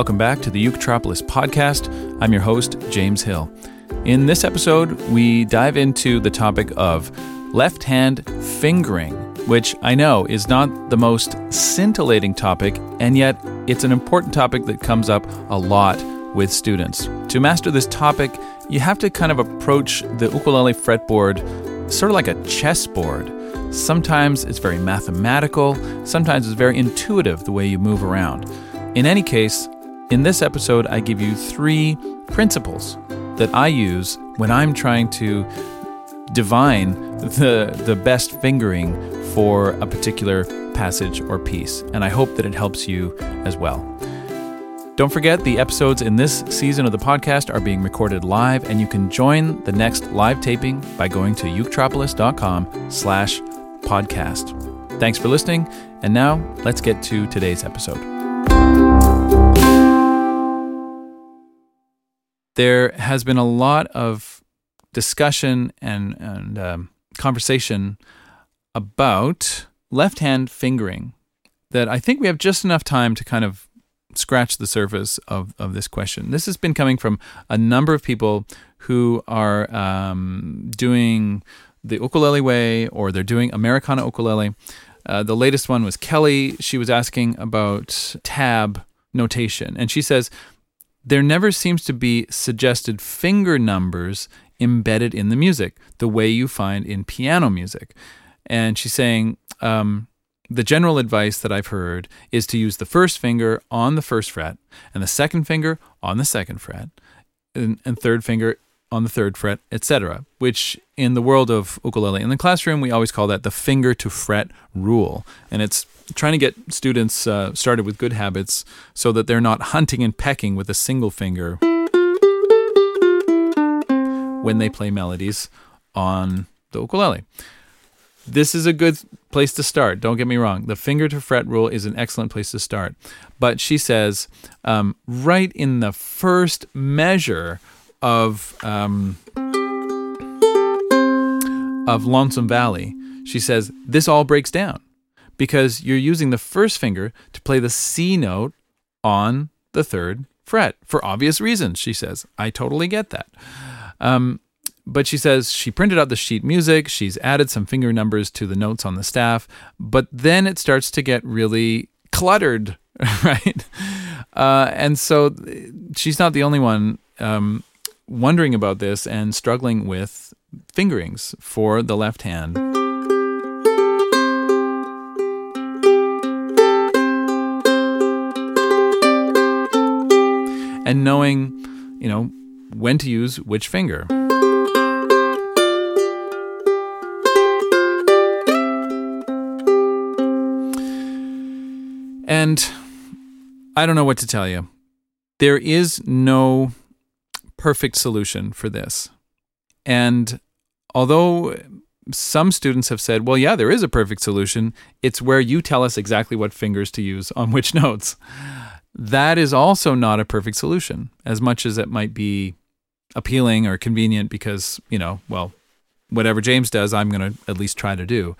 welcome back to the Uketropolis podcast. I'm your host, James Hill. In this episode, we dive into the topic of left hand fingering, which I know is not the most scintillating topic, and yet it's an important topic that comes up a lot with students. To master this topic, you have to kind of approach the ukulele fretboard sort of like a chessboard. Sometimes it's very mathematical, sometimes it's very intuitive the way you move around. In any case, in this episode, I give you three principles that I use when I'm trying to divine the, the best fingering for a particular passage or piece. And I hope that it helps you as well. Don't forget, the episodes in this season of the podcast are being recorded live, and you can join the next live taping by going to uketropolis.com slash podcast. Thanks for listening, and now let's get to today's episode. There has been a lot of discussion and, and um, conversation about left hand fingering that I think we have just enough time to kind of scratch the surface of, of this question. This has been coming from a number of people who are um, doing the ukulele way or they're doing Americana ukulele. Uh, the latest one was Kelly. She was asking about tab notation. And she says, there never seems to be suggested finger numbers embedded in the music, the way you find in piano music. And she's saying, um, the general advice that I've heard is to use the first finger on the first fret, and the second finger on the second fret, and, and third finger on the third fret, etc. Which in the world of ukulele in the classroom, we always call that the finger to fret rule. And it's trying to get students uh, started with good habits so that they're not hunting and pecking with a single finger when they play melodies on the ukulele. This is a good place to start. Don't get me wrong. The finger to fret rule is an excellent place to start. But she says, um, right in the first measure of um, of Lonesome Valley, she says this all breaks down because you're using the first finger to play the C note on the third fret for obvious reasons. She says, I totally get that. Um, but she says she printed out the sheet music, she's added some finger numbers to the notes on the staff, but then it starts to get really cluttered, right? Uh, and so she's not the only one um, wondering about this and struggling with fingerings for the left hand. And knowing, you know, when to use which finger. And I don't know what to tell you. There is no perfect solution for this. And although some students have said, well, yeah, there is a perfect solution, it's where you tell us exactly what fingers to use on which notes. That is also not a perfect solution, as much as it might be appealing or convenient because, you know, well, whatever James does, I'm going to at least try to do.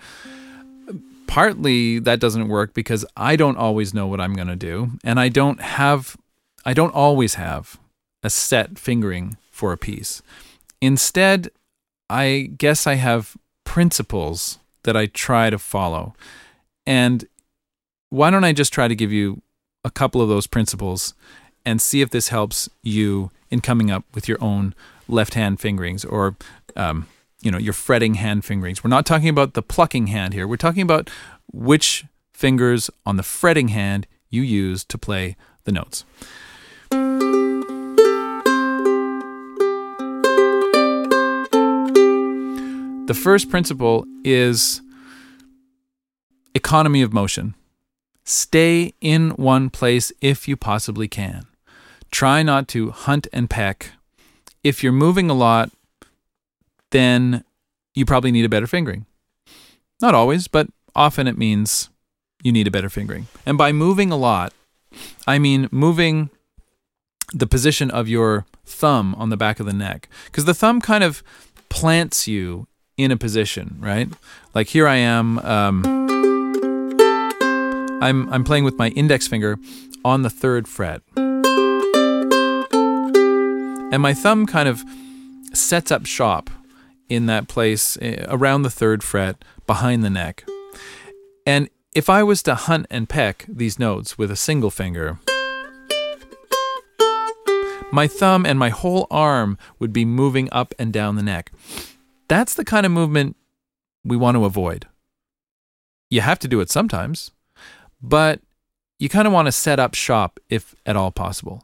Partly that doesn't work because I don't always know what I'm going to do, and I don't have, I don't always have a set fingering for a piece. Instead, I guess I have principles that I try to follow. And why don't I just try to give you a couple of those principles and see if this helps you in coming up with your own left hand fingerings or um, you know your fretting hand fingerings. We're not talking about the plucking hand here. We're talking about which fingers on the fretting hand you use to play the notes. The first principle is economy of motion. Stay in one place if you possibly can. Try not to hunt and peck. If you're moving a lot, then you probably need a better fingering. Not always, but often it means you need a better fingering. And by moving a lot, I mean moving the position of your thumb on the back of the neck. Because the thumb kind of plants you in a position, right? Like here I am. Um, I'm I'm playing with my index finger on the third fret. And my thumb kind of sets up shop in that place eh, around the third fret behind the neck. And if I was to hunt and peck these notes with a single finger, my thumb and my whole arm would be moving up and down the neck. That's the kind of movement we want to avoid. You have to do it sometimes, but you kind of want to set up shop if at all possible.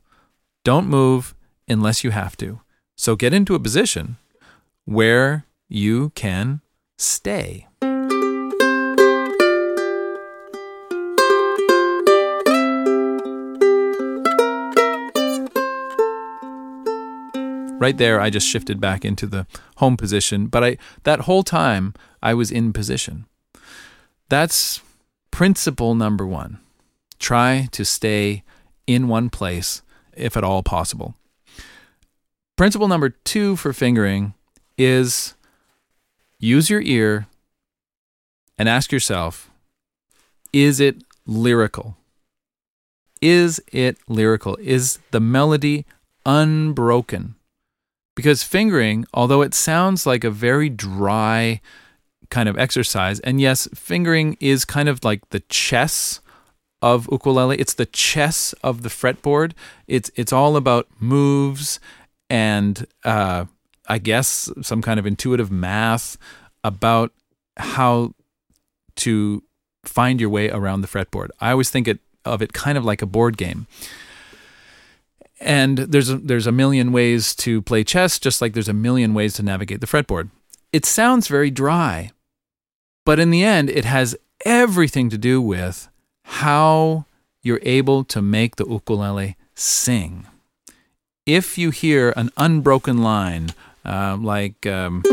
Don't move unless you have to. So get into a position where you can stay. Right there, I just shifted back into the home position, but I that whole time I was in position. That's principle number one. Try to stay in one place if at all possible. Principle number two for fingering is use your ear and ask yourself is it lyrical? Is it lyrical? Is the melody unbroken? Because fingering, although it sounds like a very dry kind of exercise, and yes, fingering is kind of like the chess of ukulele. It's the chess of the fretboard. It's it's all about moves and uh, I guess some kind of intuitive math about how to find your way around the fretboard. I always think it, of it kind of like a board game and there's a, there's a million ways to play chess, just like there's a million ways to navigate the fretboard. It sounds very dry, but in the end, it has everything to do with how you're able to make the ukulele sing. If you hear an unbroken line, uh, like. Um,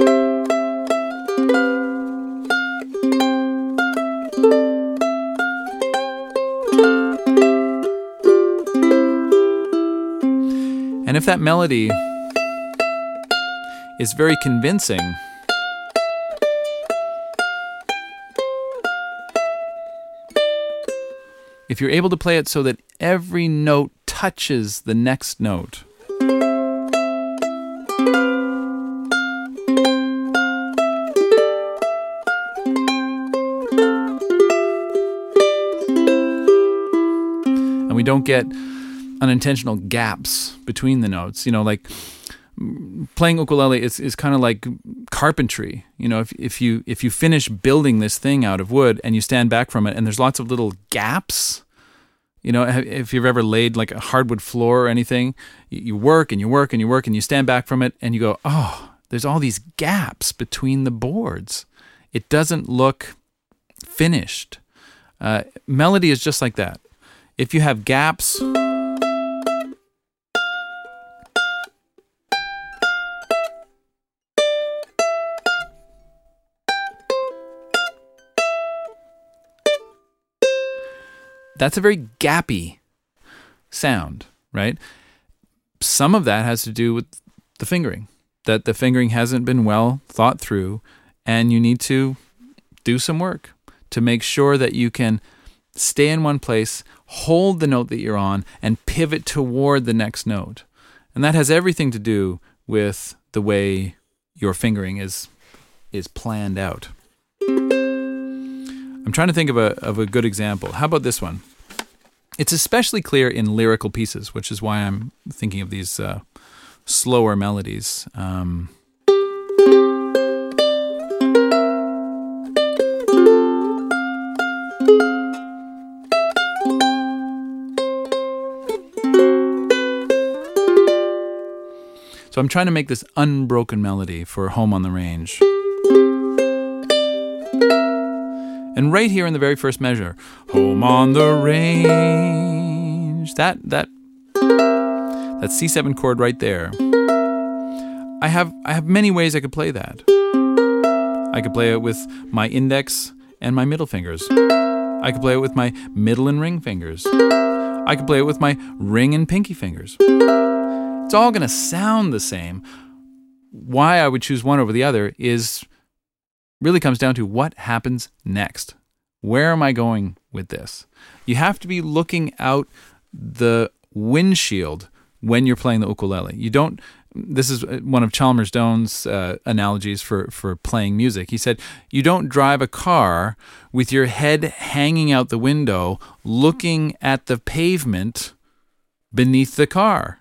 And if that melody is very convincing, if you're able to play it so that every note touches the next note, and we don't get unintentional gaps between the notes. You know, like playing ukulele is, is kind of like carpentry. You know, if, if you if you finish building this thing out of wood and you stand back from it and there's lots of little gaps, you know, if you've ever laid like a hardwood floor or anything, you work and you work and you work and you stand back from it and you go, oh, there's all these gaps between the boards. It doesn't look finished. Uh, melody is just like that. If you have gaps, that's a very gappy sound, right? Some of that has to do with the fingering, that the fingering hasn't been well thought through, and you need to do some work to make sure that you can stay in one place, hold the note that you're on, and pivot toward the next note. And that has everything to do with the way your fingering is is planned out. I'm trying to think of a, of a good example. How about this one? It's especially clear in lyrical pieces, which is why I'm thinking of these uh, slower melodies. Um, So I'm trying to make this unbroken melody for Home on the Range. And right here in the very first measure, home on the range. That that that C7 chord right there. I have I have many ways I could play that. I could play it with my index and my middle fingers. I could play it with my middle and ring fingers. I could play it with my ring and pinky fingers. It's all going to sound the same. Why I would choose one over the other is really comes down to what happens next. Where am I going with this? You have to be looking out the windshield when you're playing the ukulele. You don't this is one of Chalmers Doane's uh, analogies for, for playing music. He said, You don't drive a car with your head hanging out the window looking at the pavement beneath the car.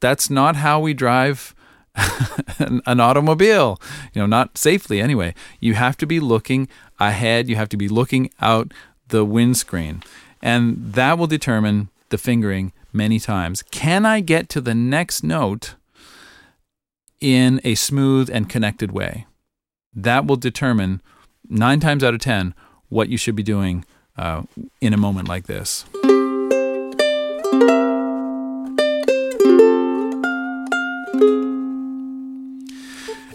That's not how we drive an, an automobile, you know, not safely anyway. You have to be looking ahead, you have to be looking out the windscreen, and that will determine the fingering many times. Can I get to the next note in a smooth and connected way? That will determine nine times out of 10 what you should be doing uh, in a moment like this.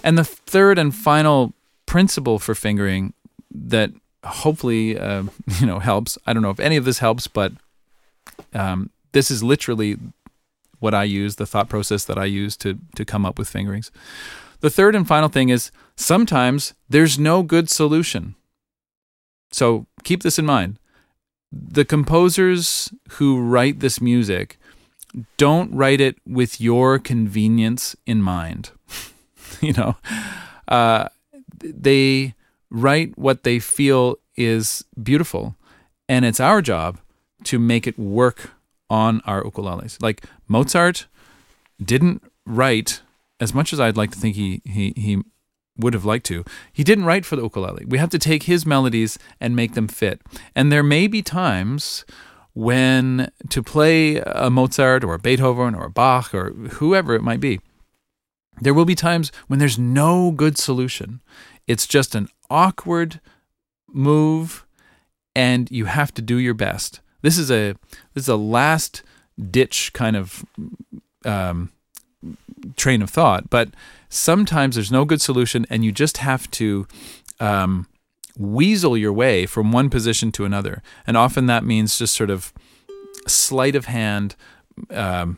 And the third and final principle for fingering that hopefully uh, you know helps. I don't know if any of this helps, but um, this is literally what I use, the thought process that I use to to come up with fingerings. The third and final thing is sometimes there's no good solution. So keep this in mind. The composers who write this music don't write it with your convenience in mind. you know, uh, they write what they feel is beautiful, and it's our job to make it work on our ukuleles. Like Mozart didn't write as much as I'd like to think he he he would have liked to. He didn't write for the ukulele. We have to take his melodies and make them fit. And there may be times when to play a Mozart or a Beethoven or a Bach or whoever it might be, there will be times when there's no good solution. It's just an awkward move and you have to do your best. This is a this is a last ditch kind of um, train of thought, but sometimes there's no good solution and you just have to um, weasel your way from one position to another. And often that means just sort of sleight of hand, um,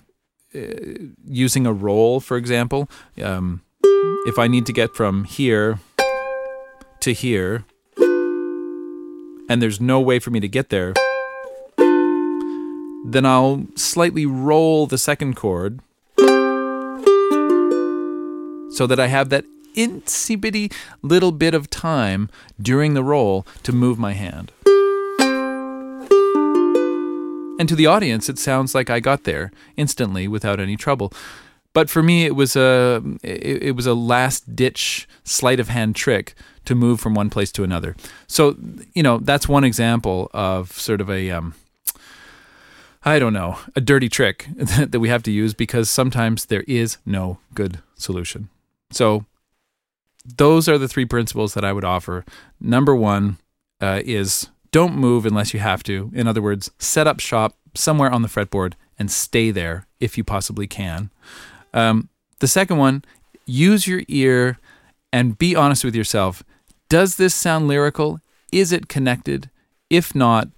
using a roll, for example, um, if I need to get from here to here, and there's no way for me to get there, then I'll slightly roll the second chord so that I have that itsy bitty little bit of time during the roll to move my hand. And to the audience, it sounds like I got there instantly without any trouble. But for me, it was a it, it was a last ditch sleight of hand trick to move from one place to another. So you know that's one example of sort of a um, I don't know a dirty trick that we have to use because sometimes there is no good solution. So those are the three principles that I would offer. Number one uh, is don't move unless you have to. In other words, set up shop somewhere on the fretboard and stay there if you possibly can. Um, the second one, use your ear and be honest with yourself. Does this sound lyrical? Is it connected? If not,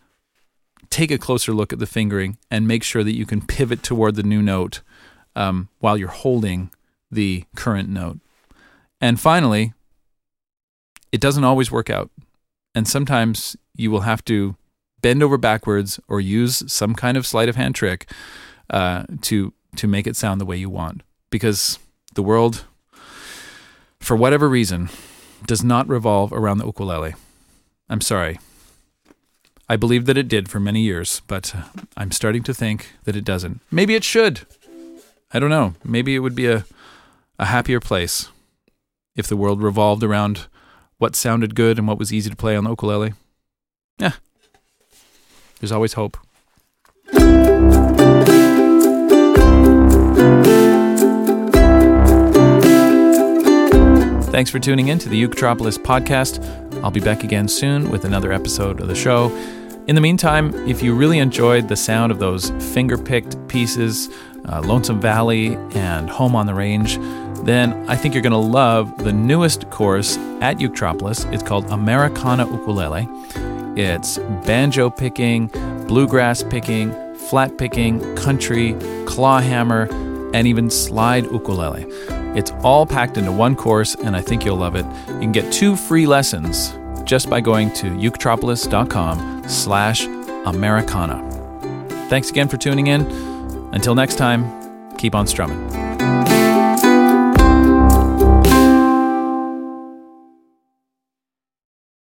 take a closer look at the fingering and make sure that you can pivot toward the new note um, while you're holding the current note. And finally, it doesn't always work out. And sometimes you will have to bend over backwards or use some kind of sleight of hand trick uh, to to make it sound the way you want. Because the world, for whatever reason, does not revolve around the ukulele. I'm sorry. I believed that it did for many years, but I'm starting to think that it doesn't. Maybe it should. I don't know. Maybe it would be a, a happier place if the world revolved around what sounded good and what was easy to play on the ukulele. Yeah. There's always hope. Thanks for tuning in to the Uketropolis podcast. I'll be back again soon with another episode of the show. In the meantime, if you really enjoyed the sound of those finger picked pieces, uh, Lonesome Valley and Home on the Range, then I think you're going to love the newest course at Uketropolis. It's called Americana Ukulele. It's banjo picking, bluegrass picking, flat picking, country, clawhammer, and even slide ukulele. It's all packed into one course, and I think you'll love it. You can get two free lessons just by going to uketropolis.com slash Americana. Thanks again for tuning in. Until next time, keep on strumming.